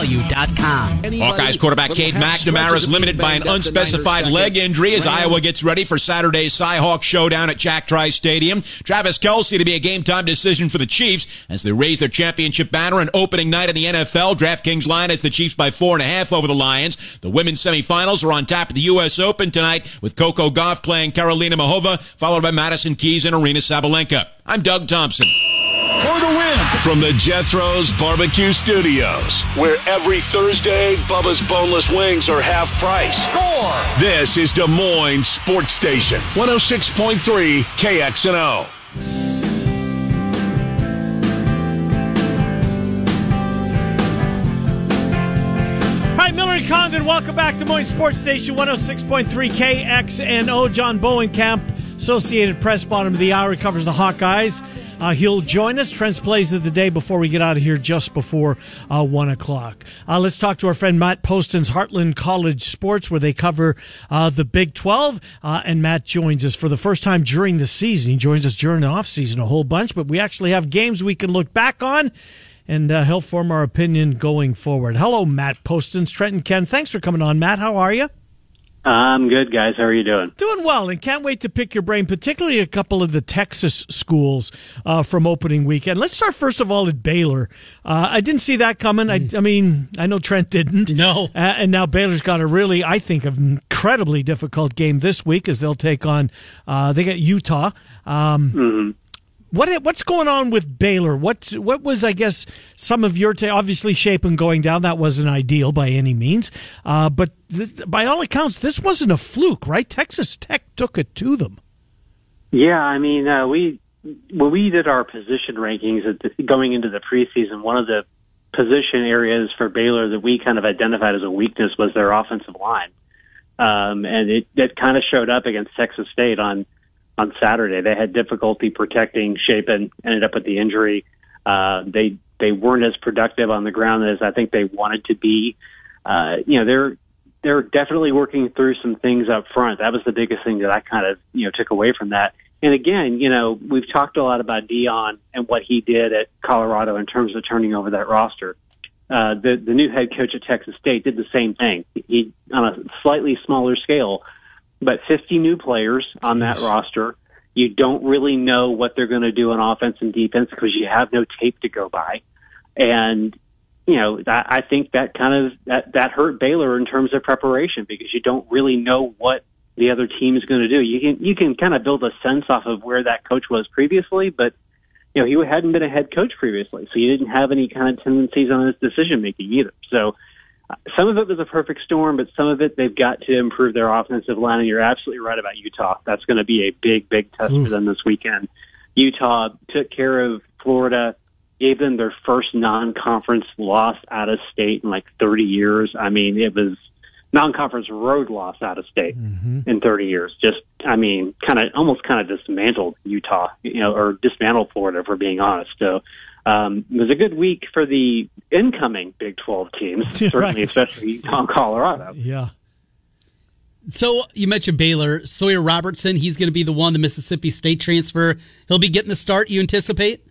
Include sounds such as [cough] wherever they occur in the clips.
value.com. Hawkeyes quarterback Cade McNamara is limited by an unspecified leg injury as Iowa gets ready for Saturday's Cyhawk showdown at Jack Trice Stadium. Travis Kelce to be a game time decision for the Chiefs as they raise their championship banner on opening night in the NFL. DraftKings line has the Chiefs by four and a half over the Lions. The women's semifinals are on tap at the U.S. Open tonight with Coco Gauff playing Karolina Muchova, followed by Madison Keys and Aryna Sabalenka. I'm Doug Thompson for the win. From the Jethro's Barbecue Studios, where every Thursday, Bubba's Boneless Wings are half price. Score! This is Des Moines Sports Station, 106.3 KXNO. Hi, Miller and Condon. Welcome back to Des Moines Sports Station 106.3 KXNO. John Bohnenkamp, Associated Press, bottom of the hour, covers the Hawkeyes. Uh, he'll join us, Trent's plays of the day, before we get out of here just before uh, 1 o'clock. Uh, let's talk to our friend Matt Postins Heartland College Sports, where they cover uh, the Big 12. Uh, and Matt joins us for the first time during the season. He joins us during the off season a whole bunch, but we actually have games we can look back on and uh, help form our opinion going forward. Hello, Matt Postins, Trent and Ken. Thanks for coming on, Matt. How are you? I'm good, guys. How are you doing? Doing well, and can't wait to pick your brain, particularly a couple of the Texas schools uh, from opening weekend. Let's start first of all at Baylor. Uh, I didn't see that coming. I, mm. I, mean, I know Trent didn't. No. Uh, and now Baylor's got a really, I think, an incredibly difficult game this week as they'll take on. Uh, they get Utah. Um, mm-hmm. What what's going on with Baylor? What what was I guess some of your take? Obviously, Shapen going down that wasn't ideal by any means, uh, but th- by all accounts, this wasn't a fluke, right? Texas Tech took it to them. Yeah, I mean, uh, we when we did our position rankings the, going into the preseason, one of the position areas for Baylor that we kind of identified as a weakness was their offensive line, um, and it, it kind of showed up against Texas State on on Saturday. They had difficulty protecting Shapen, ended up with the injury. Uh, they they weren't as productive on the ground as I think they wanted to be. Uh, you know, they're they're definitely working through some things up front. That was the biggest thing that I kind of you know took away from that. And again, you know, we've talked a lot about Deion and what he did at Colorado in terms of turning over that roster. Uh, the the new head coach at Texas State did the same thing. He on a slightly smaller scale but 50 new players on that roster. You don't really know what they're going to do on offense and defense because you have no tape to go by. And, you know, I think that kind of, that, that hurt Baylor in terms of preparation because you don't really know what the other team is going to do. You can, you can kind of build a sense off of where that coach was previously, but, you know, he hadn't been a head coach previously, so you didn't have any kind of tendencies on his decision making either. So, some of it was a perfect storm, but some of it they've got to improve their offensive line. And you're absolutely right about Utah. That's going to be a big, big test for them this weekend. Utah took care of Florida, gave them their first non-conference loss out of state in like 30 years. I mean, it was non-conference road loss out of state mm-hmm. in 30 years. Just, I mean, kind of almost kind of dismantled Utah, you know, or dismantled Florida, for being honest. So um, it was a good week for the incoming Big 12 teams, [laughs] certainly, right. especially Utah Colorado. Yeah. So you mentioned Baylor, Sawyer Robertson. He's going to be the one, the Mississippi State transfer. He'll be getting the start. You anticipate?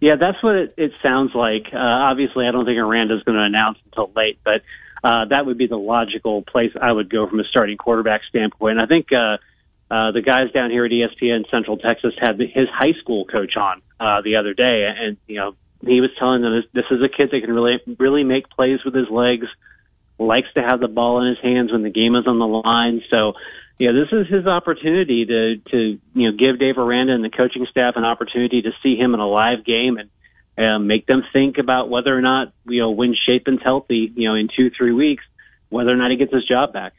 Yeah, that's what it, it sounds like. Uh, obviously, I don't think Aranda's going to announce until late, but uh, that would be the logical place I would go from a starting quarterback standpoint. I think uh, uh, the guys down here at ESPN Central Texas had his high school coach on uh, the other day, and you know he was telling them this, this is a kid that can really really make plays with his legs, likes to have the ball in his hands when the game is on the line. So, yeah, this is his opportunity to to you know give Dave Aranda and the coaching staff an opportunity to see him in a live game and. and make them think about whether or not you know when Shapen's healthy, you know, in two three weeks, whether or not he gets his job back.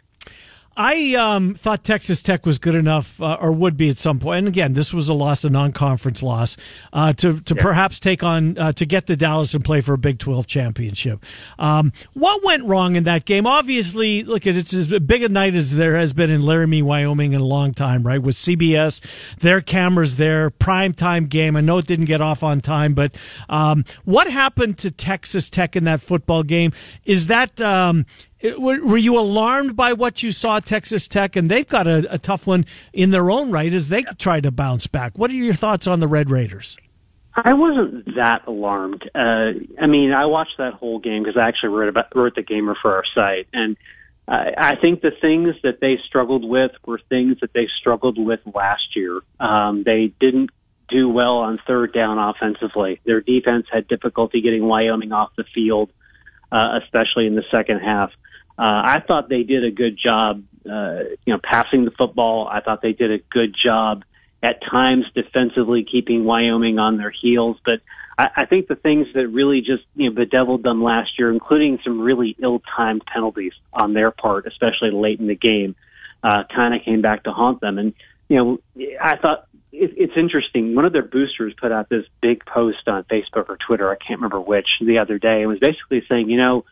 I um, thought Texas Tech was good enough, uh, or would be at some point. And again, this was a loss, a non-conference loss, uh, to to yeah. perhaps take on uh, to get the Dallas and play for a Big Twelve championship. Um, what went wrong in that game? Obviously, look it's as big a night as there has been in Laramie, Wyoming, in a long time. Right with CBS, their cameras there, prime time game. I know it didn't get off on time, but um, what happened to Texas Tech in that football game? Is that were you alarmed by what you saw Texas Tech? And they've got a, a, tough one in their own right as they try to bounce back. What are your thoughts on the Red Raiders? I wasn't that alarmed. Uh, I mean, I watched that whole game because I actually wrote about wrote the gamer for our site, and I, I think the things that they struggled with were things that they struggled with last year. Um, they didn't do well on third down offensively. Their defense had difficulty getting Wyoming off the field, uh, especially in the second half. Uh, I thought they did a good job, uh, you know, passing the football. I thought they did a good job at times defensively keeping Wyoming on their heels. But I, I think the things that really just you know bedeviled them last year, including some really ill-timed penalties on their part, especially late in the game, uh, kind of came back to haunt them. And you know, I thought it, it's interesting. One of their boosters put out this big post on Facebook or Twitter, I can't remember which, the other day. It was basically saying, you know,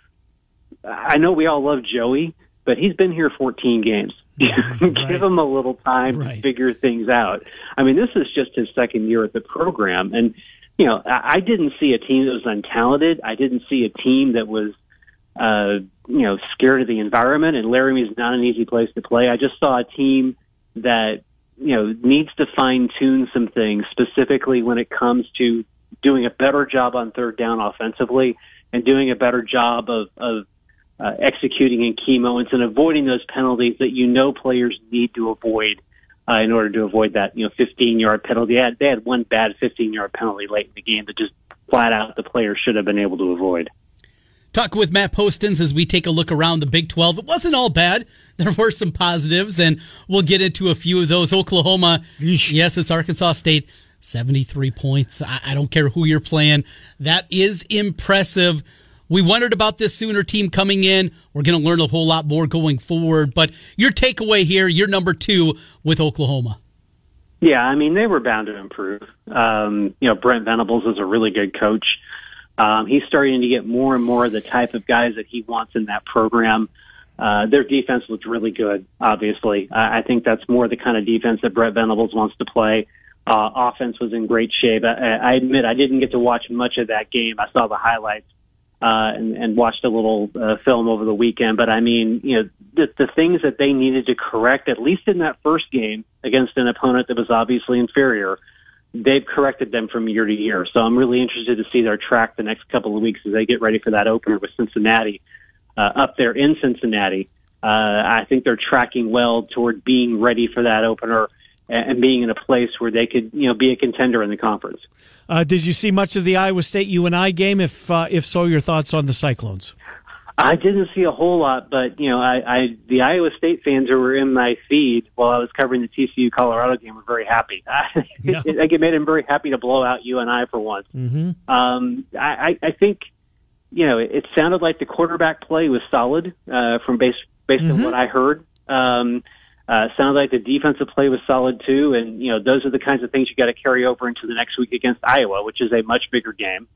I know we all love Joey, but he's been here 14 games. [laughs] Give him a little time right. to figure things out. I mean, this is just his second year at the program, and you know, I, I didn't see a team that was untalented. I didn't see a team that was, uh, you know, scared of the environment. And Laramie's not an easy place to play. I just saw a team that you know needs to fine tune some things, specifically when it comes to doing a better job on third down offensively and doing a better job of, of uh, executing in key moments and avoiding those penalties that you know players need to avoid uh, in order to avoid that you know 15 yard penalty. They had, they had one bad 15 yard penalty late in the game that just flat out the players should have been able to avoid. Talk with Matt Postins as we take a look around the Big 12. It wasn't all bad. [laughs] There were some positives, and we'll get into a few of those. Oklahoma, Yeesh. yes, it's Arkansas State, 73 points. I, I don't care who you're playing. That is impressive. We wondered about this Sooner team coming in. We're going to learn a whole lot more going forward. But your takeaway here, you're number two with Oklahoma. Yeah, I mean, they were bound to improve. Um, you know, Brent Venables is a really good coach. Um, he's starting to get more and more of the type of guys that he wants in that program. Uh, their defense looked really good, obviously. I, I think that's more the kind of defense that Brent Venables wants to play. Uh, offense was in great shape. I, I admit I didn't get to watch much of that game. I saw the highlights uh, and, and watched a little uh, film over the weekend. But I mean, you know, the, the things that they needed to correct, at least in that first game against an opponent that was obviously inferior, they've corrected them from year to year. So I'm really interested to see their track the next couple of weeks as they get ready for that opener with Cincinnati uh, up there in Cincinnati. Uh, I think they're tracking well toward being ready for that opener and being in a place where they could, you know, be a contender in the conference. Uh, did you see much of the Iowa State UNI game? If uh, if so, your thoughts on the Cyclones? I didn't see a whole lot, but you know, I, I the Iowa State fans who were in my feed while I was covering the TCU Colorado game were very happy. [laughs] I, yeah. it, it made them very happy to blow out UNI for once. Mm-hmm. Um, I, I think you know it, it sounded like the quarterback play was solid uh, from base based mm-hmm. on what I heard. Um, uh, sounded like the defensive play was solid too, and you know those are the kinds of things you got to carry over into the next week against Iowa, which is a much bigger game,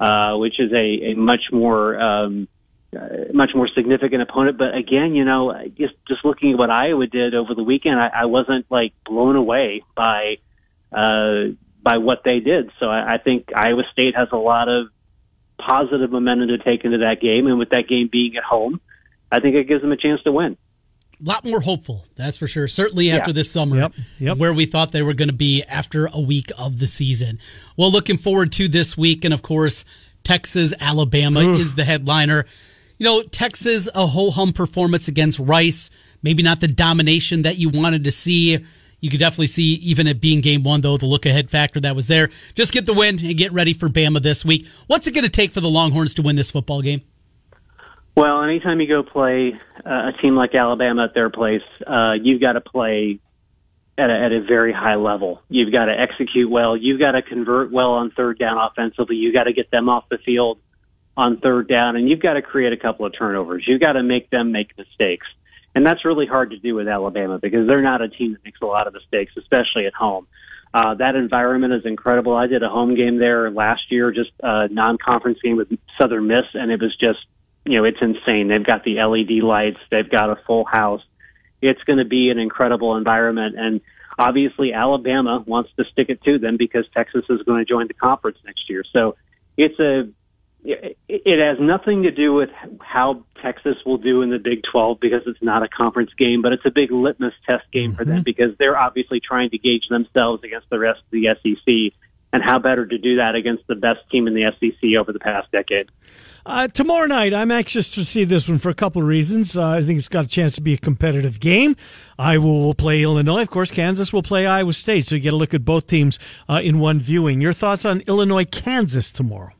uh, which is a, a much more um, uh, much more significant opponent. But again, you know, just just looking at what Iowa did over the weekend, I, I wasn't like blown away by uh, by what they did. So I, I think Iowa State has a lot of positive momentum to take into that game, and with that game being at home, I think it gives them a chance to win lot more hopeful, that's for sure. Certainly after yeah. this summer, yep, yep. where we thought they were going to be after a week of the season. Well, looking forward to this week, and of course, Texas Alabama Oof. is the headliner. You know, Texas a whole hum performance against Rice. Maybe not the domination that you wanted to see. You could definitely see, even it being game one, though, the look ahead factor that was there. Just get the win and get ready for Bama this week. What's it going to take for the Longhorns to win this football game? Well, anytime you go play uh, a team like Alabama at their place, uh, you've got to play at a, at a very high level. You've got to execute well. You've got to convert well on third down offensively. You've got to get them off the field on third down, and you've got to create a couple of turnovers. You've got to make them make mistakes. And that's really hard to do with Alabama because they're not a team that makes a lot of mistakes, especially at home. Uh, that environment is incredible. I did a home game there last year, just a non-conference game with Southern Miss, and it was just you know, it's insane. They've got the LED lights. They've got a full house. It's going to be an incredible environment. And obviously Alabama wants to stick it to them because Texas is going to join the conference next year. So it's a, it has nothing to do with how Texas will do in the Big 12 because it's not a conference game, but it's a big litmus test game mm-hmm. for them mm-hmm. because they're obviously trying to gauge themselves against the rest of the SEC and how better to do that against the best team in the SEC over the past decade. Uh, tomorrow night, I'm anxious to see this one for a couple of reasons. Uh, I think it's got a chance to be a competitive game. Iowa will play Illinois. Of course, Kansas will play Iowa State. So you get a look at both teams uh, in one viewing. Your thoughts on Illinois Kansas tomorrow?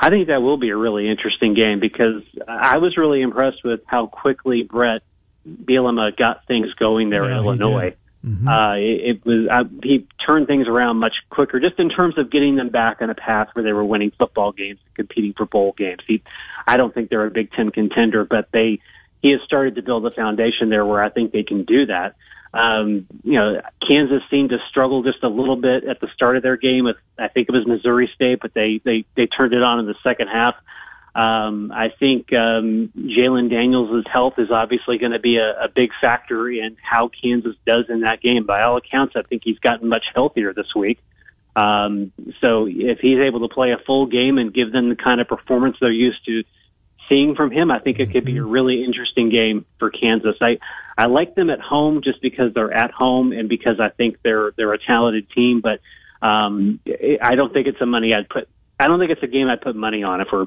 I think that will be a really interesting game because I was really impressed with how quickly Bret Bielema got things going there yeah, in Illinois. Mm-hmm. Uh, it, it was uh, he turned things around much quicker, just in terms of getting them back on a path where they were winning football games and competing for bowl games. He, I don't think they're a Big Ten contender, but they he has started to build a foundation there where I think they can do that. Um, you know, Kansas seemed to struggle just a little bit at the start of their game with I think it was Missouri State, but they they they turned it on in the second half. Um, I think um, Jalon Daniels' health is obviously going to be a, a big factor in how Kansas does in that game. By all accounts, I think he's gotten much healthier this week. Um, so if he's able to play a full game and give them the kind of performance they're used to seeing from him, I think it could be a really interesting game for Kansas. I I like them at home just because they're at home and because I think they're they're a talented team, but um, I don't think it's a money I'd put I don't think it's a game I'd put money on if we're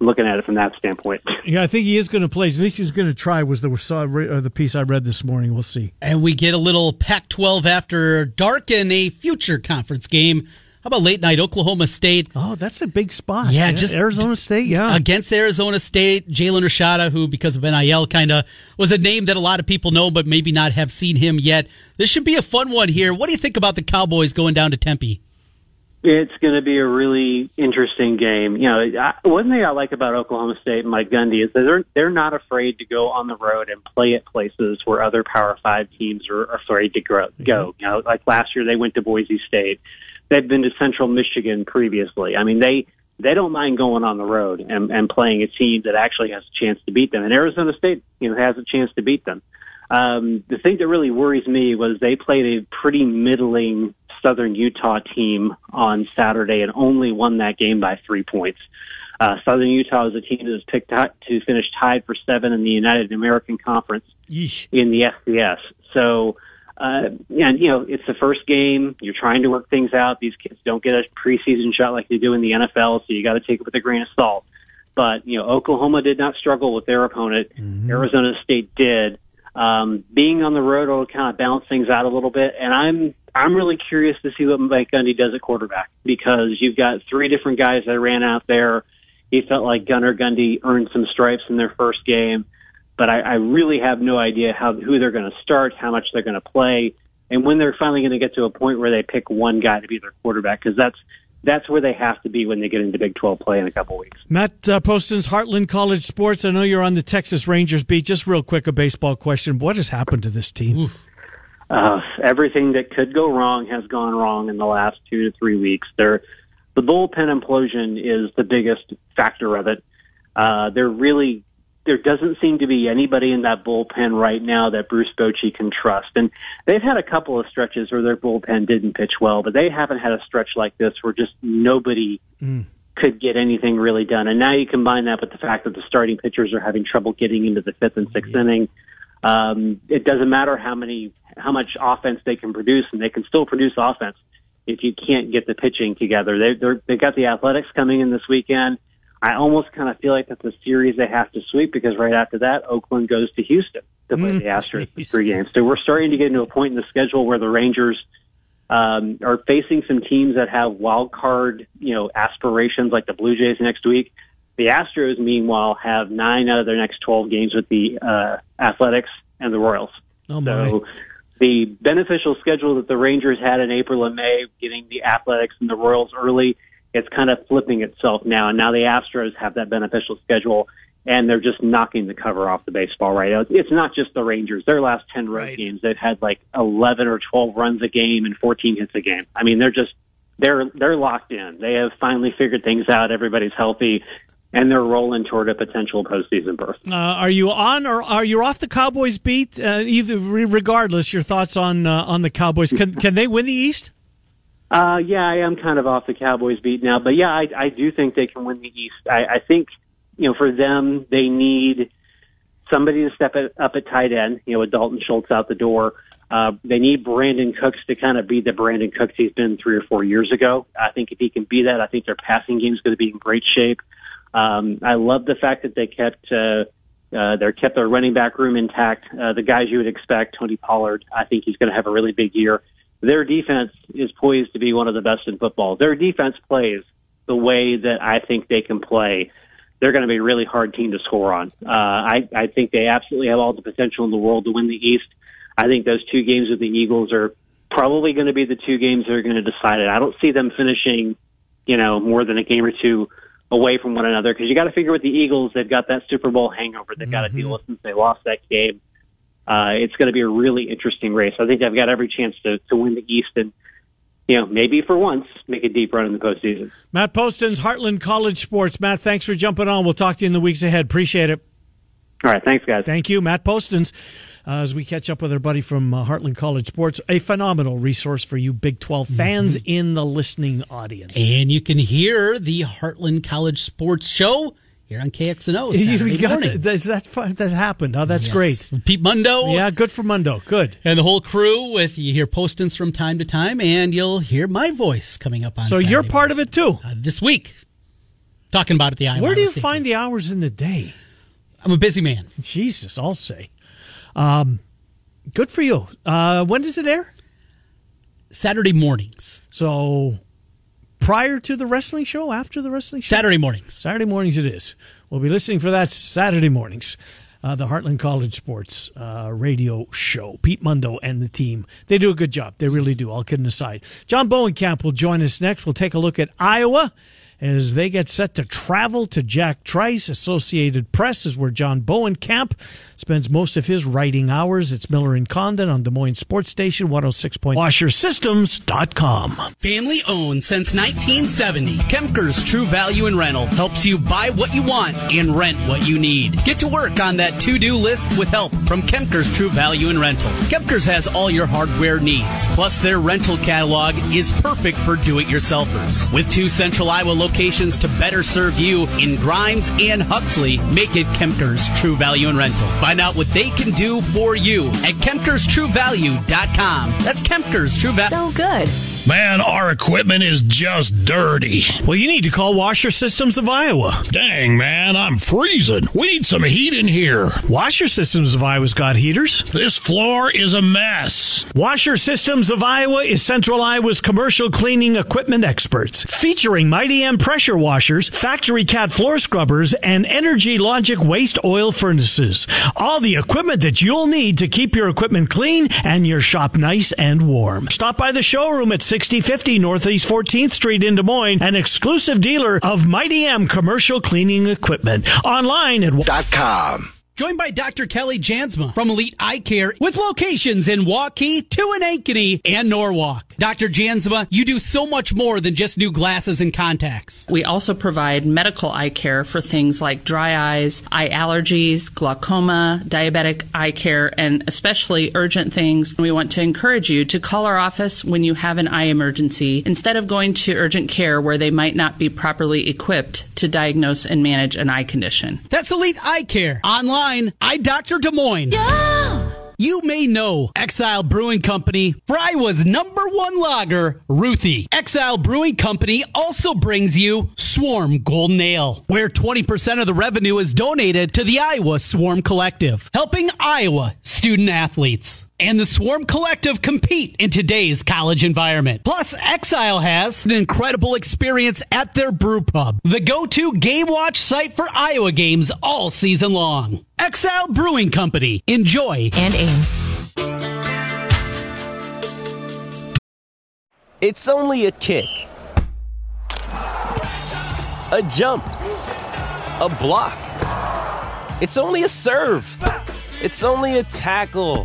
looking at it from that standpoint. [laughs] Yeah, I think he is going to play. At least he's going to try. Was the saw uh, the piece I read this morning? We'll see. And we get a little Pac-12 after dark in a future conference game. How about late night Oklahoma State? Oh, that's a big spot. Yeah, yeah just Arizona State. Yeah, against Arizona State, Jaden Rashada, who because of NIL kind of was a name that a lot of people know, but maybe not have seen him yet. This should be a fun one here. What do you think about the Cowboys going down to Tempe? It's going to be a really interesting game. You know, I, one thing I like about Oklahoma State and Mike Gundy is that they're they're not afraid to go on the road and play at places where other Power Five teams are afraid to go. Go, you know, like last year they went to Boise State. They've been to Central Michigan previously. I mean, they they don't mind going on the road and, and playing a team that actually has a chance to beat them. And Arizona State, you know, has a chance to beat them. Um, the thing that really worries me was they played a pretty middling Southern Utah team on Saturday and only won that game by three points. Uh, Southern Utah is a team that was picked to finish tied for seven in the United Athletic Conference Yeesh. in the FCS. So, uh, and you know, it's the first game. You're trying to work things out. These kids don't get a preseason shot like they do in the NFL, so you got to take it with a grain of salt. But you know, Oklahoma did not struggle with their opponent. Mm-hmm. Arizona State did. Um, being on the road will kind of balance things out a little bit, and I'm I'm really curious to see what Mike Gundy does at quarterback because you've got three different guys that ran out there. He felt like Gunnar Gundy earned some stripes in their first game, but I, I really have no idea how who they're going to start, how much they're going to play, and when they're finally going to get to a point where they pick one guy to be their quarterback because that's that's where they have to be when they get into Big 12 play in a couple weeks. Matt uh, Postins, Heartland College Sports. I know you're on the Texas Rangers beat. Just real quick, a baseball question. What has happened to this team? Oof uh, everything that could go wrong has gone wrong in the last two to three weeks. There, the bullpen implosion is the biggest factor of it. Uh, there really, there doesn't seem to be anybody in that bullpen right now that Bruce Bochy can trust. And they've had a couple of stretches where their bullpen didn't pitch well, but they haven't had a stretch like this where just nobody mm. could get anything really done. And now you combine that with the fact that the starting pitchers are having trouble getting into the fifth and sixth yeah. inning. Um, it doesn't matter how many how much offense they can produce, and they can still produce offense if you can't get the pitching together. They, they're, they've got the Athletics coming in this weekend. I almost kind of feel like that's a series they have to sweep because right after that, Oakland goes to Houston to play mm, the Astros for three games. So we're starting to get into a point in the schedule where the Rangers um, are facing some teams that have wild card, you know, aspirations like the Blue Jays next week. The Astros, meanwhile, have nine out of their next 12 games with the uh, Athletics and the Royals. Oh so the beneficial schedule that the Rangers had in April and May, getting the Athletics and the Royals early, it's kind of flipping itself now. And now the Astros have that beneficial schedule, and they're just knocking the cover off the baseball right now. It's not just the Rangers. Their last 10 road right. games, they've had like 11 or 12 runs a game and 14 hits a game. I mean, they're just they're they're locked in. They have finally figured things out. Everybody's healthy and they're rolling toward a potential postseason berth. Uh, are you on or are you off the Cowboys beat? Uh, either regardless, your thoughts on uh, on the Cowboys? Can can they win the East? Uh, yeah, I am kind of off the Cowboys beat now, but yeah, I, I do think they can win the East. I, I think you know for them they need somebody to step it up at tight end. You know, with Dalton Schultz out the door. Uh, they need Brandin Cooks to kind of be the Brandin Cooks he's been three or four years ago. I think if he can be that, I think their passing game is going to be in great shape. Um, I love the fact that they kept uh, uh, they kept their running back room intact. Uh, the guys you would expect, Tony Pollard, I think he's going to have a really big year. Their defense is poised to be one of the best in football. Their defense plays the way that I think they can play. They're going to be a really hard team to score on. Uh, I, I think they absolutely have all the potential in the world to win the East. I think those two games with the Eagles are probably going to be the two games that are going to decide it. I don't see them finishing, you know, more than a game or two away from one another because you got to figure with the Eagles, they've got that Super Bowl hangover they've mm-hmm. got to deal with since they lost that game. Uh, it's going to be a really interesting race. I think they've got every chance to, to win the East and, you know, maybe for once make a deep run in the postseason. Matt Postins Heartland College Sports. Matt, thanks for jumping on. We'll talk to you in the weeks ahead. Appreciate it. All right. Thanks, guys. Thank you. Matt Postins uh, as we catch up with our buddy from uh, Heartland College Sports. A phenomenal resource for you Big 12 fans mm-hmm. in the listening audience. And you can hear the Heartland College Sports Show here on KXNO [laughs] Saturday you got morning. That, that, that happened. Oh, that's yes. great. Pete Mundo. Yeah, good for Mundo. Good. And the whole crew with, you hear Postins from time to time, and you'll hear my voice coming up on So Saturday you're part morning. of it too? Uh, this week. Talking about it the Iowa. Where do you find the hours in the day? I'm a busy man. Jesus, I'll say. Um, good for you. Uh, when does it air? Saturday mornings. So prior to the wrestling show, after the wrestling show? Saturday mornings. Saturday mornings it is. We'll be listening for that Saturday mornings. Uh, the Heartland College Sports uh, radio show. Pete Mundo and the team. They do a good job. They really do, all kidding aside. John Bohnenkamp will join us next. We'll take a look at Iowa as they get set to travel to Jack Trice. Associated Press is where John Bohnenkamp spends most of his writing hours. It's Miller and Condon on Des Moines Sports Station 106. WasherSystems.com. Family owned since 1970, Kemker's True Value in Rental helps you buy what you want and rent what you need. Get to work on that to-do list with help from Kemker's True Value in Rental. Kemker's has all your hardware needs. Plus, their rental catalog is perfect for do-it-yourselfers. With two central Iowa locations to better serve you in Grimes and Huxley, make it Kemker's True Value and Rental. Find out what they can do for you at KemkersTrueValue.com. That's Kemker's True Value. So good. Man, our equipment is just dirty. Well, you need to call Washer Systems of Iowa. Dang, man, I'm freezing. We need some heat in here. Washer Systems of Iowa's got heaters. This floor is a mess. Washer Systems of Iowa is Central Iowa's commercial cleaning equipment experts, featuring Mi-T-M pressure washers, factory cat floor scrubbers, and Energy Logic waste oil furnaces. All the equipment that you'll need to keep your equipment clean and your shop nice and warm. Stop by the showroom at 6050 Northeast 14th Street in Des Moines, an exclusive dealer of Mi-T-M commercial cleaning equipment. Online at .com. Joined by Dr. Kelly Jansma from Elite Eye Care with locations in Waukee, Ankeny, and Norwalk. Dr. Jansma, you do so much more than just new glasses and contacts. We also provide medical eye care for things like dry eyes, eye allergies, glaucoma, diabetic eye care, and especially urgent things. We want to encourage you to call our office when you have an eye emergency instead of going to urgent care where they might not be properly equipped to diagnose and manage an eye condition. That's Elite Eye Care. Online I Doctor Des Moines. Yeah. You may know Exile Brewing Company for Iowa's number one lager, Ruthie. Exile Brewing Company also brings you Swarm Golden Ale, where 20% of the revenue is donated to the Iowa Swarm Collective, helping Iowa student athletes and the Swarm Collective compete in today's college environment. Plus, Exile has an incredible experience at their brew pub, the go-to game watch site for Iowa games all season long. Exile Brewing Company. Enjoy. And Ames. It's only a kick. A jump. A block. It's only a serve. It's only a tackle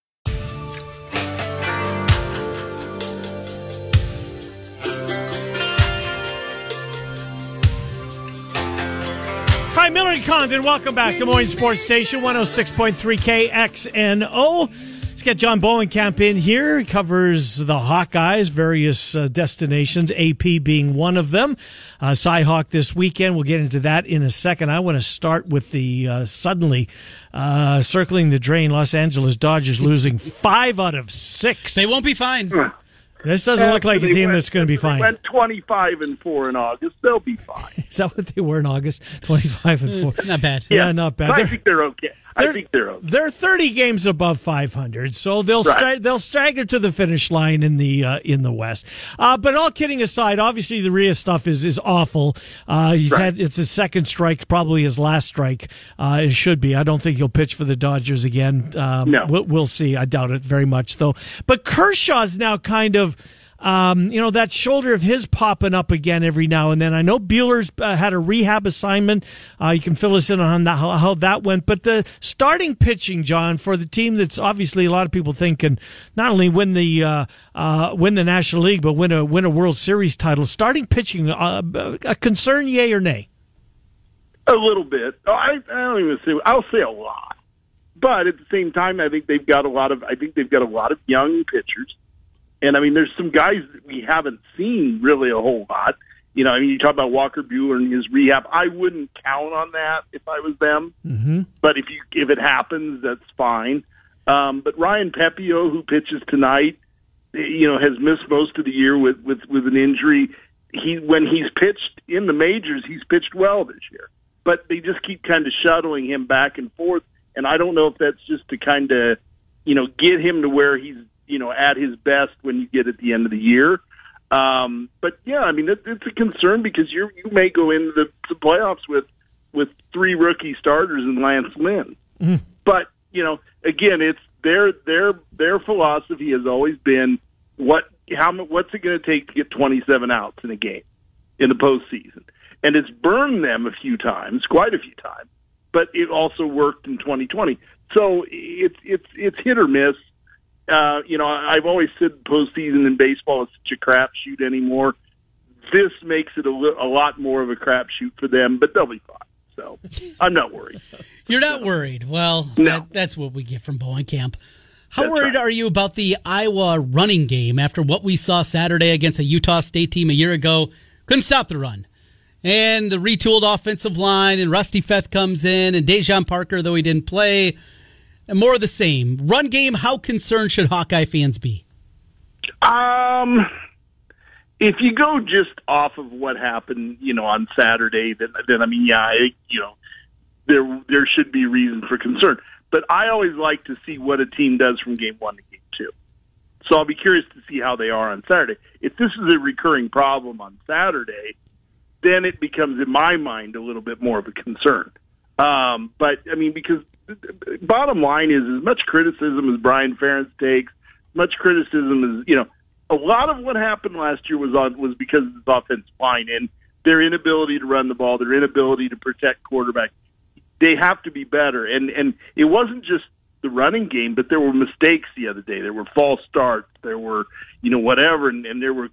Hi, Miller and Condon. Welcome back to Moines Sports Station 106.3 KXNO. Let's get John Bohnenkamp in here. He covers the Hawkeyes, various uh, destinations, AP being one of them. Uh, Cyhawk this weekend. We'll get into that in a second. I want to start with the uh, suddenly uh, circling the drain Los Angeles Dodgers losing five out of six. They won't be fine. This doesn't look like a team went- that's going to be they fine. Went twenty five and four in August. They'll be fine. [laughs] Is that what they were in August? 25 and mm, 4. Not bad. Yeah, not bad. I They're- think they're okay. I think they're okay. They're 30 games above 500, so they'll Right. stra- they'll stagger to the finish line in the uh, in the West. Uh, but all kidding aside, obviously the Rhea stuff is is awful. Uh, he's Right. had it's his second strike, probably his last strike. Uh, it should be. I don't think he'll pitch for the Dodgers again. Um, No. we'll, we'll see. I doubt it very much though. But Kershaw's now kind of. Um, you know that shoulder of his popping up again every now and then. I know Buehler's uh, had a rehab assignment. Uh, you can fill us in on how, how that went. But the starting pitching, John, for the team that's obviously a lot of people think can not only win the uh, uh, win the National League but win a win a World Series title. Starting pitching, uh, a concern, yay or nay? A little bit. Oh, I, I don't even say. I'll say a lot. But at the same time, I think they've got a lot of. I think they've got a lot of young pitchers, and I mean, there's some guys that we haven't seen really a whole lot. You know, I mean, you talk about Walker Buehler and his rehab. I wouldn't count on that if I was them. Mm-hmm. But if you if it happens, that's fine. Um, but Ryan Pepiot, who pitches tonight, you know, has missed most of the year with with with an injury. He when he's pitched in the majors, he's pitched well this year. But they just keep kind of shuttling him back and forth, and I don't know if that's just to kind of, you know, get him to where he's you know at his best when you get at the end of the year. Um, but yeah, I mean, it, it's a concern because you you may go into the, the playoffs with with three rookie starters and Lance Lynn. But you know, again, it's their their their philosophy has always been what how what's it going to take to get 27 outs in a game in the postseason, and it's burned them a few times, quite a few times. But it also worked in 2020, so it's it's it's hit or miss. Uh, you know, I've always said postseason in baseball is such a crapshoot anymore. This makes it a, li- a lot more of a crapshoot for them, but they'll be fine. So [laughs] I'm not worried. You're not worried. Well, No. that, that's what we get from Bohnenkamp. How That's worried right. are you about the Iowa running game after what we saw Saturday against a Utah State team a year ago? Couldn't stop the run. And the retooled offensive line, and Rusty Feth comes in, and Daijon Parker, though he didn't play, and more of the same. Run game, how concerned should Hawkeye fans be? Um, if you go just off of what happened, you know, on Saturday, then, then I mean, yeah, I, you know, there there should be reason for concern. But I always like to see what a team does from game one to game two. So I'll be curious to see how they are on Saturday. If this is a recurring problem on Saturday, then it becomes, in my mind, a little bit more of a concern. Um, but I mean, because bottom line is, as much criticism as Brian Ferentz takes, much criticism as you know, a lot of what happened last year was on was because of the offensive line and their inability to run the ball, their inability to protect quarterback. They have to be better, and and it wasn't just the running game, but there were mistakes the other day. There were false starts. There were you know whatever, and, and there were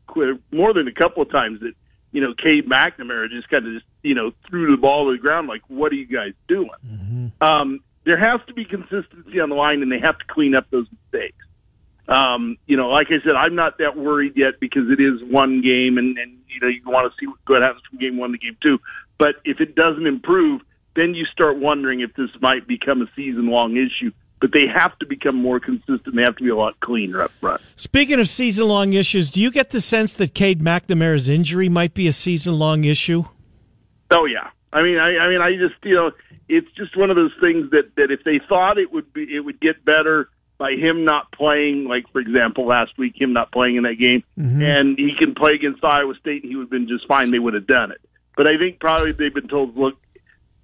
more than a couple of times that you know Cade McNamara just kind of just you know threw the ball to the ground like, what are you guys doing? Um, there has to be consistency on the line, and they have to clean up those mistakes. Um, you know, like I said, I'm not that worried yet because it is one game, and, and you know you want to see what happens from game one to game two. But if it doesn't improve, then you start wondering if this might become a season long issue. But they have to become more consistent. They have to be a lot cleaner up front. Speaking of season long issues, do you get the sense that Cade McNamara's injury might be a season long issue? Oh yeah. I mean, I, I mean, I just you know, it's just one of those things that that if they thought it would be, it would get better by him not playing, like for example last week, him not playing in that game, mm-hmm. and he can play against Iowa State, and he would have been just fine. They would have done it. But I think probably they've been told, look,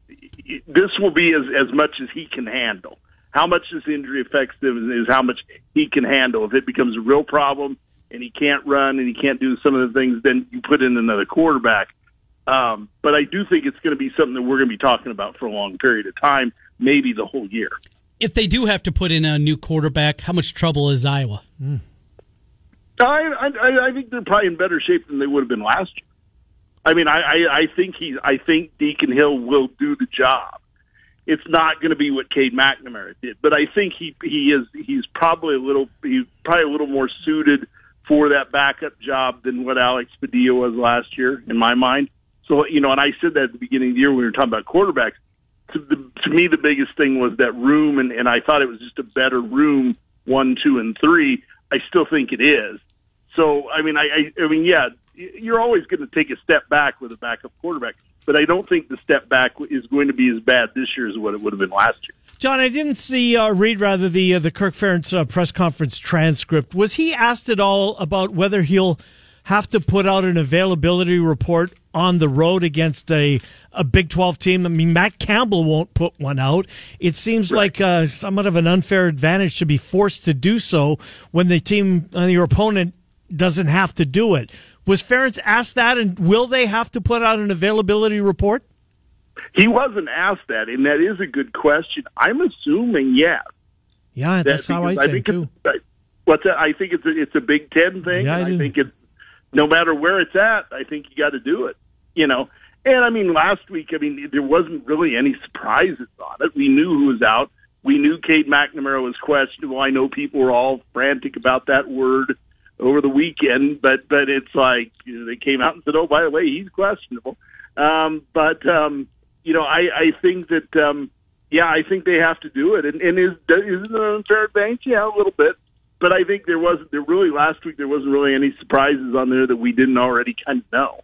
this will be as as much as he can handle. How much this injury affects him is how much he can handle. If it becomes a real problem and he can't run and he can't do some of the things, then you put in another quarterback. Um, but I do think it's going to be something that we're going to be talking about for a long period of time, maybe the whole year. If they do have to put in a new quarterback, how much trouble is Iowa? I, I I think they're probably in better shape than they would have been last year. I mean, I I, I think he's I think Deacon Hill will do the job. It's not going to be what Cade McNamara did, but I think he he is he's probably a little he's probably a little more suited for that backup job than what Alex Padilla was last year, in my mind. So you know, and I said that at the beginning of the year when we were talking about quarterbacks. To, the, to me, the biggest thing was that room, and, and I thought it was just a better room, one, two, and three. I still think it is. So, I mean, I, I, I mean, yeah, you're always going to take a step back with a backup quarterback, but I don't think the step back is going to be as bad this year as what it would have been last year. John, I didn't see uh, read rather the uh, the Kirk Ferentz uh, press conference transcript. Was he asked at all about whether he'll have to put out an availability report on the road against a, a Big 12 team. I mean, Matt Campbell won't put one out. It seems right. like uh, somewhat of an unfair advantage to be forced to do so when the team, uh, your opponent, doesn't have to do it. Was Ferentz asked that, and will they have to put out an availability report? He wasn't asked that, and that is a good question. I'm assuming yes. Yeah, that's that, how I think too. What's that? I think it's a, it's a Big Ten thing. Yeah, I, I think it's no matter where it's at. I think you got to do it you know. And I mean, last week, I mean, there wasn't really any surprises on it. We knew who was out. We knew Cade McNamara was questionable. I know people were all frantic about that word over the weekend, but but it's like you know, they came out and said, "Oh, by the way, he's questionable." Um, but um, you know, I I think that um, yeah, I think they have to do it. And, and is is it an unfair advantage? Yeah, a little bit. But I think there wasn't there really last week. There wasn't really any surprises on there that we didn't already kind of know.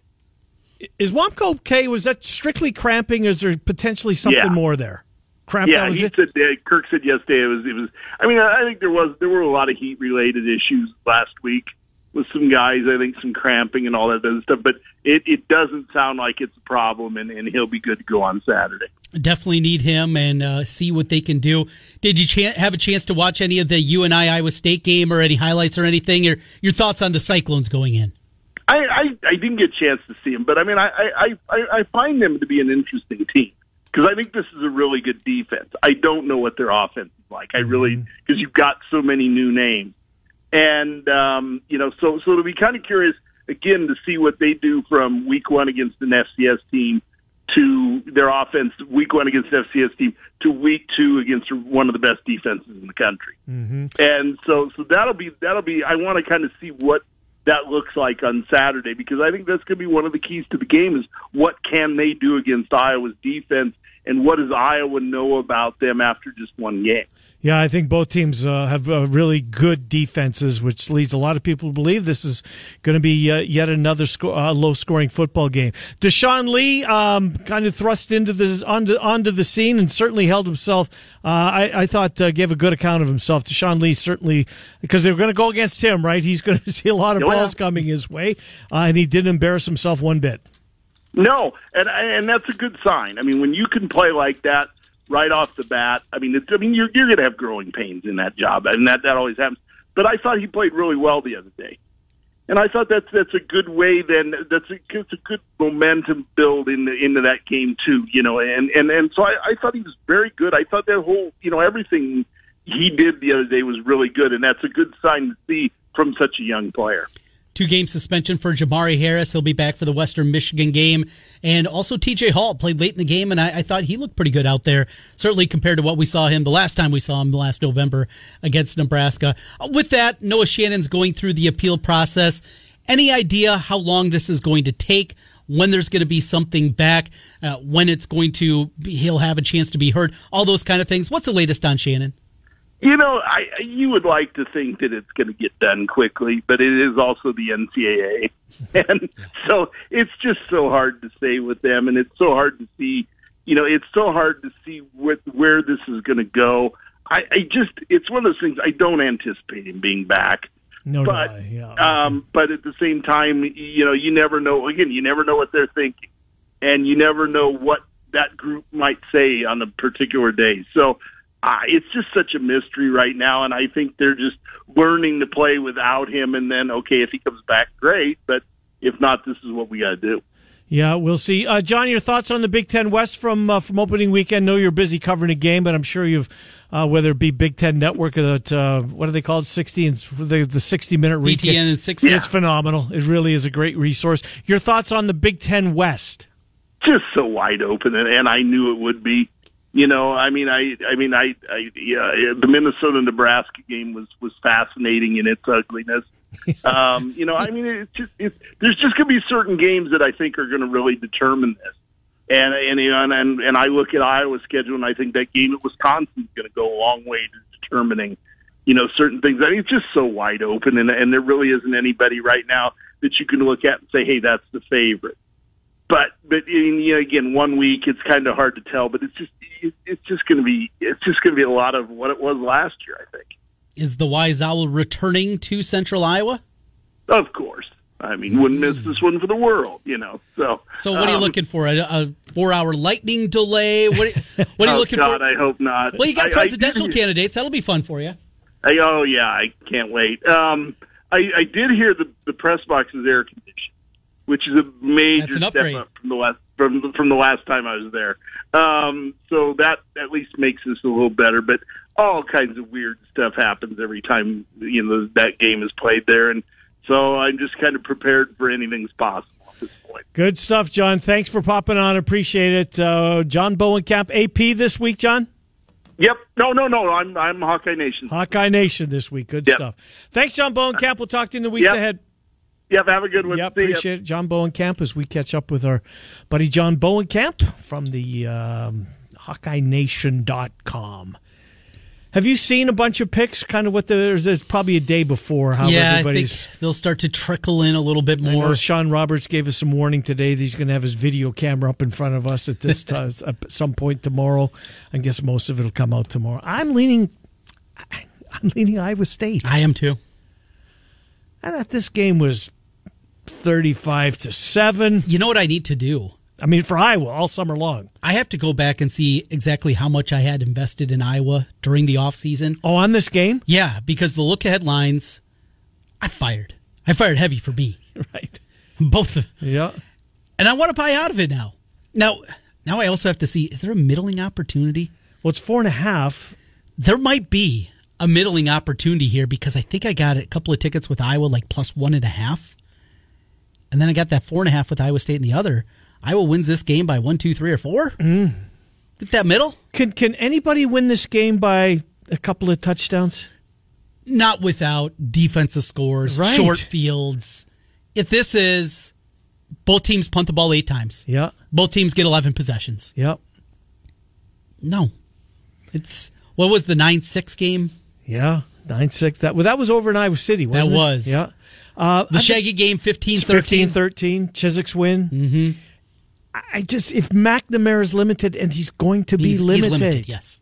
Is Wamco okay? Was that strictly cramping? Or is there potentially something yeah. more there? Cramp, yeah, he it? said uh, Kirk said yesterday it was it was. I mean, I, I think there was there were a lot of heat related issues last week with some guys. I think some cramping and all that other stuff, but it it doesn't sound like it's a problem, and, and he'll be good to go on Saturday. Definitely need him and uh, see what they can do. Did you ch- have a chance to watch any of the UNI Iowa State game or any highlights or anything? Or your thoughts on the Cyclones going in? I, I I didn't get a chance to see him, but I mean, I I I, I find them to be an interesting team because I think this is a really good defense. I don't know what their offense is like. I really because you've got so many new names, and um, you know, so so to be kind of curious again to see what they do from week one against an FCS team to their offense week one against an FCS team to week two against one of the best defenses in the country. Mm-hmm. And so so that'll be that'll be I want to kind of see what that looks like on Saturday because I think that's going to be one of the keys to the game is what can they do against Iowa's defense and what does Iowa know about them after just one game. Yeah, I think both teams uh, have uh, really good defenses, which leads a lot of people to believe this is going to be uh, yet another sco- uh, low-scoring football game. Deshaun Lee um, kind of thrust into the onto, onto the scene and certainly held himself. Uh, I, I, thought uh, gave a good account of himself. Deshaun Lee certainly because they were going to go against him, right? He's going [laughs] to see a lot of balls coming his way, and he didn't embarrass himself one bit. No, and and that's a good sign. I mean, when you can play like that right off the bat. I mean, it's, I mean, you're you're going to have growing pains in that job, and that that always happens. But I thought he played really well the other day, and I thought that's that's a good way. Then that's a, it's a good momentum build into into that game too. You know, and and and so I, I thought he was very good. I thought that whole you know everything he did the other day was really good, and that's a good sign to see from such a young player. Two game suspension for Jermari Harris. He'll be back for the Western Michigan game. And also TJ Hall played late in the game, and I, I, thought he looked pretty good out there, certainly compared to what we saw him the last time we saw him last November against Nebraska. With that, Noah Shannon's going through the appeal process. Any idea how long this is going to take? When there's going to be something back, uh, when it's going to, be, he'll have a chance to be heard, all those kind of things. What's the latest on Shannon? You know, I you would like to think that it's going to get done quickly, but it is also the NCAA, [laughs] and so it's just so hard to say with them, and it's so hard to see. You know, it's so hard to see what, where this is going to go. I, I just it's one of those things. I don't anticipate him being back. No, but yeah. um, but at the same time, you know, you never know. Again, you never know what they're thinking, and you never know what that group might say on a particular day. So uh, it's just such a mystery right now, and I think they're just learning to play without him. And then, okay, if he comes back, great. But if not, this is what we got to do. Yeah, we'll see. Uh, John, your thoughts on the Big Ten West from uh, from opening weekend? know you're busy covering a game, but I'm sure you've uh, whether it be Big Ten Network or that uh, what are they called sixty and the the sixty minute recap. BTN and 60. It's phenomenal. It really is a great resource. Your thoughts on the Big Ten West? Just so wide open, and, and I knew it would be. You know, I mean, I, I mean, I, I, yeah, the Minnesota Nebraska game was was fascinating in its ugliness. [laughs] um, you know, I mean, it's just it's, there's just going to be certain games that I think are going to really determine this. And and you know, and and I look at Iowa's schedule, and I think that game at Wisconsin is going to go a long way to determining, you know, certain things. I mean, it's just so wide open, and and there really isn't anybody right now that you can look at and say, hey, that's the favorite. But but you know, again, one week it's kind of hard to tell. But it's just it's just going to be it's just going to be a lot of what it was last year. I think. Is the Wise Owl returning to Central Iowa? Of course. I mean, wouldn't miss this one for the world, you know. So, so what are you um, looking for? A, a four-hour lightning delay? What, what are you [laughs] oh looking God, for? I hope not. Well, you got I, presidential I candidates. That'll be fun for you. I, oh yeah, I can't wait. Um, I, I did hear the the press box is air conditioned, which is a major step up from the last from from the last time I was there. Um, so that at least makes this a little better. But all kinds of weird stuff happens every time you know that game is played there, and so I'm just kind of prepared for anything's possible. at this point. Good stuff, John. Thanks for popping on. Appreciate it. Uh, John Bohnenkamp, AP this week, John. Yep. No, no, no. I'm I'm Hawkeye Nation. Hawkeye Nation this week. Good Yep. stuff. Thanks, John Bohnenkamp. We'll talk to you in the weeks Yep. ahead. Yep. Have a good one. Yeah, See ya. appreciate it. John Bohnenkamp as we catch up with our buddy John Bohnenkamp from the um, HawkeyeNation.com. Have you seen a bunch of picks? Kind of what the there's, there's probably a day before how yeah, I everybody's. think they'll start to trickle in a little bit I more. know Sean Roberts gave us some warning today that he's going to have his video camera up in front of us at this [laughs] time, at some point tomorrow. I guess most of it'll come out tomorrow. I'm leaning, I'm leaning Iowa State. I am too. I thought this game was thirty-five to seven. You know what I need to do? I mean, for Iowa all summer long. I have to go back and see exactly how much I had invested in Iowa during the offseason. Oh, on this game? Yeah, because the look ahead lines, I fired. I fired heavy for B. [laughs] Right. Both. Yeah. And I want to buy out of it now. Now, now I also have to see is there a middling opportunity? Well, it's four and a half. There might be a middling opportunity here because I think I got a couple of tickets with Iowa like plus one and a half. And then I got that four and a half with Iowa State in the other. Iowa wins this game by one, two, three, or four. Mm. Think that middle? Can can anybody win this game by a couple of touchdowns? Not without defensive scores, Right. short fields. If this is both teams punt the ball eight times, Yeah. both teams get 11 possessions. Yep. No. It's, what was the 9 6 game? Yeah. Nine six. That well, that was over in Iowa City. Wasn't That it? was. Yeah. Uh, The Shaggy game 15 think 13. 13 Chiswick's win. Mm-hmm. I just if McNamara is limited and he's going to be He's, he's limited, limited, yes.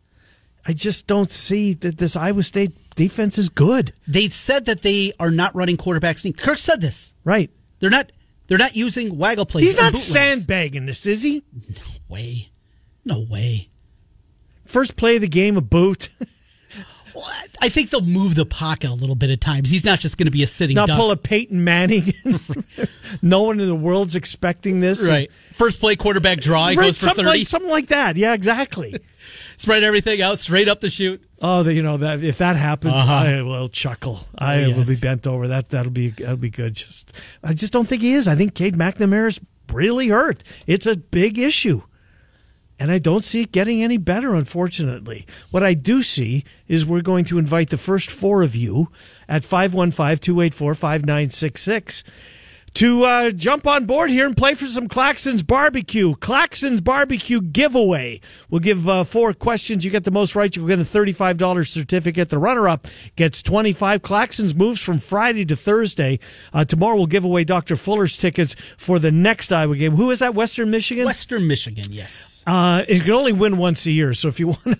I just don't see that this Iowa State defense is good. They said that they are not running quarterback sneak. Kirk said this. Right. They're not. They're not using waggle plays. He's not sandbagging this, is he? No way. No way. First play of the game, a boot. [laughs] Well, I- think they'll move the pocket a little bit at times. He's not just going to be a sitting Not duck. pull a Peyton Manning. [laughs] no one in the world's expecting this. Right. First play quarterback draw. He Right, goes for something 30. Like, something like that. Yeah, exactly. [laughs] Spread everything out straight up the chute. Oh, the, you know that if that happens, Uh-huh. I will chuckle. I Oh, will be bent over. That that'll be that'll be good. Just I just don't think he is. I think Cade McNamara's really hurt. It's a big issue. And I don't see it getting any better, unfortunately. What I do see is we're going to invite the first four of you at 515 284 5966 to uh, jump on board here and play for some Claxons Barbecue. Claxons Barbecue giveaway. We'll give uh, four questions. You get the most right, you'll get a $35 certificate. The runner up gets 25 Claxons moves from Friday to Thursday. Uh, tomorrow we'll give away Dr. Fuller's tickets for the next Iowa game. Who is that? Western Michigan? Western Michigan, yes. Uh, you can only win once a year, so if you [laughs] want to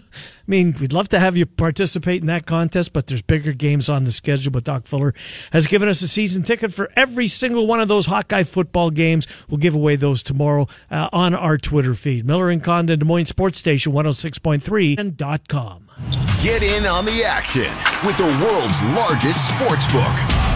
mean, we'd love to have you participate in that contest, but there's bigger games on the schedule. But Doc Fuller has given us a season ticket for every single one of those Hawkeye football games. We'll give away those tomorrow uh, on our Twitter feed. Miller and Condon, Des Moines Sports Station 106.3 and com. Get in on the action with the world's largest sports book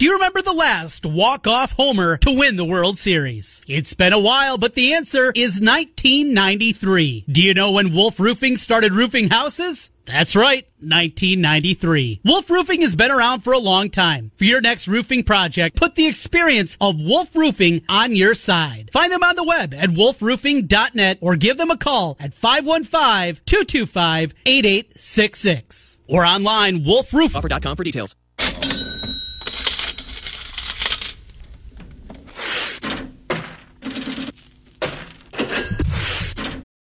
Do you remember the last walk-off homer to win the World Series? It's been a while, but the answer is 1993. Do you know when Wolf Roofing started roofing houses? That's right, 1993. Wolf Roofing has been around for a long time. For your next roofing project, put the experience of Wolf Roofing on your side. Find them on the web at wolfroofing.net or give them a call at 515-225-8866 or online wolfroofoffer.com for details.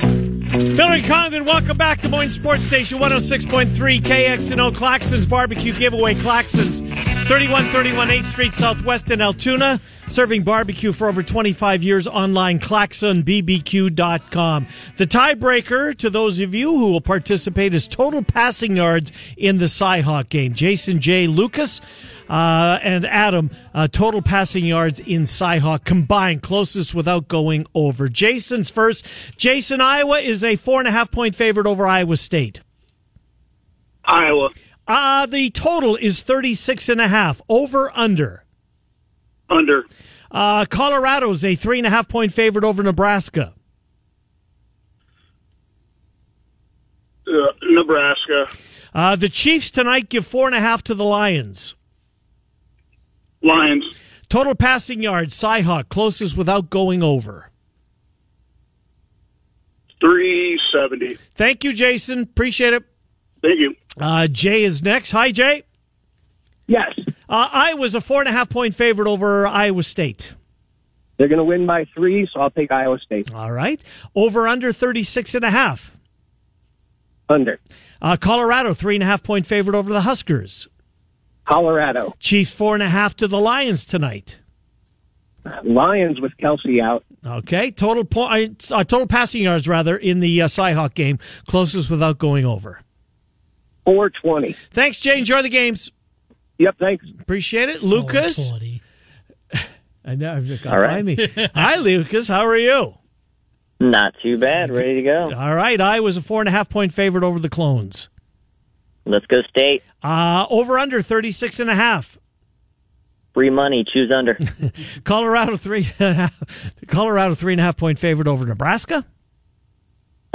Billy Condon, welcome back to Moines Sports Station 106.3 KXNO Claxons Barbecue Giveaway. Claxons, 3131 8th Street Southwest in Altoona. Serving barbecue for over 25 years online, claxonbbq.com. The tiebreaker to those of you who will participate is total passing yards in the Cyhawk game. Jason J. Lucas uh, and Adam, uh, total passing yards in Cyhawk combined, closest without going over. Jason's first. Jason, Iowa is a four and a half point favorite over Iowa State. Iowa. Uh, the total is 36 and a half. Over, under. Under. Uh, Colorado's a three and a half point favorite over Nebraska. Uh, Nebraska. Uh, the Chiefs tonight give four and a half to the Lions. Lions. Total passing yards, Cyhawk, closest without going over. 370. Thank you, Jason. Appreciate it. Thank you. Uh, Jay is next. Hi, Jay. Yes. Uh, Iowa's a four and a half point favorite over Iowa State. They're going to win by three, so I'll take Iowa State. All right. Over under 36 and a half. Under. Uh, Colorado, three and a half point favorite over the Huskers. Colorado. Chiefs, four and a half to the Lions tonight. Lions with Kelce out. Okay. Total point, uh, total passing yards, rather, in the uh, Cyhawk game. Closest without going over. 420. Thanks, Jay. Enjoy the games. Yep, thanks. Appreciate it. Lucas. [laughs] I know. I've got All right. me. Hi, Lucas. How are you? Not too bad. Ready to go. All right. I was a four and a half point favorite over the Clones. Let's go state. Uh, over under 36 and a half. Free money. Choose under. [laughs] Colorado three [laughs] Colorado three and a half point favorite over Nebraska.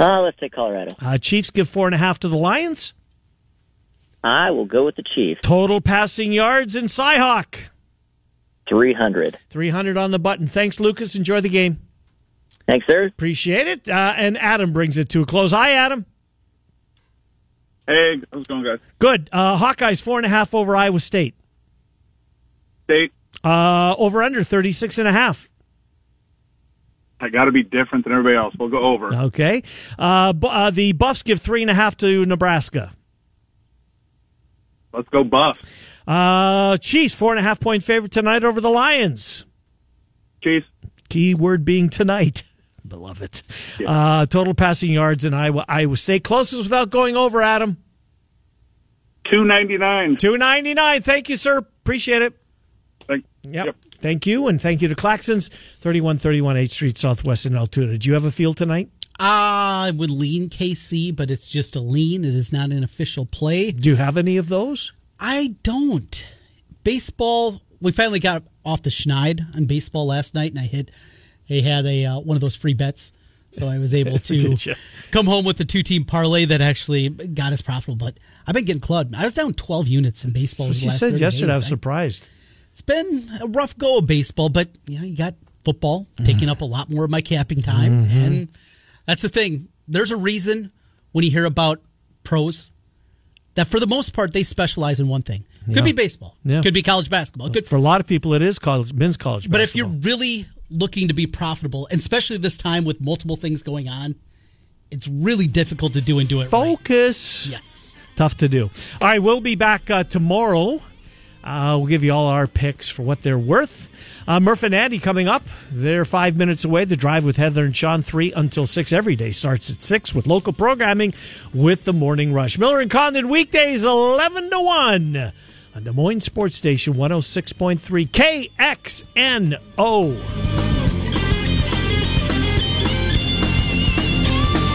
Uh, let's take Colorado. Uh, Chiefs give four and a half to the Lions. I will go with the Chiefs. Total passing yards in Cyhawk. 300. 300 on the button. Thanks, Lucas. Enjoy the game. Thanks, sir. Appreciate it. Uh, and Adam brings it to a close. Hi, Adam. Hey, how's it going, guys? Good. Uh, Hawkeyes four and a half over Iowa State. State. Uh, over under 36 and a half. I got to be different than everybody else. We'll go over. Okay. Uh, bu- uh, the Buffs give three and a half to Nebraska. Let's go Buff. Uh, Chiefs, four and a half point favorite tonight over the Lions. Chiefs. Key word being tonight. [laughs] Beloved. Uh, total passing yards in Iowa. Iowa State. Closest without going over, Adam. 299. 299. Thank you, sir. Appreciate it. Thank, yep. Thank you. And thank you to Claxons, 3131 8th Street Southwest in Altoona. Do you have a feel tonight? I would lean KC, but it's just a lean. It is not an official play. Do you have any of those? I don't. Baseball, we finally got off the schneid on baseball last night, and I hit, I had a uh, one of those free bets. So I was able [laughs] to come home with the two team parlay that actually got us profitable. But I've been getting clubbed. I was down 12 units in baseball. That's the what last she said 30 yesterday. I was surprised. It's been a rough go of baseball, but you know, you got football taking up a lot more of my capping time. Mhm. And that's the thing. There's a reason when you hear about pros that for the most part they specialize in one thing. Could Yeah. be baseball. Yeah. Could be college basketball. Could For a lot of people, it is college, men's college Basketball. but if you're really looking to be profitable, and especially this time with multiple things going on, it's really difficult to do and do it right. Focus. Yes. Tough to do. All right, we'll be back uh, tomorrow. Uh, we'll give you all our picks for what they're worth. Uh, Murph and Andy coming up. They're five minutes away. The drive with Heather and Sean, three until six every day. Starts at six with local programming with the morning rush. Miller and Condon weekdays, 11 to 1 on Des Moines Sports Station 106.3 KXNO.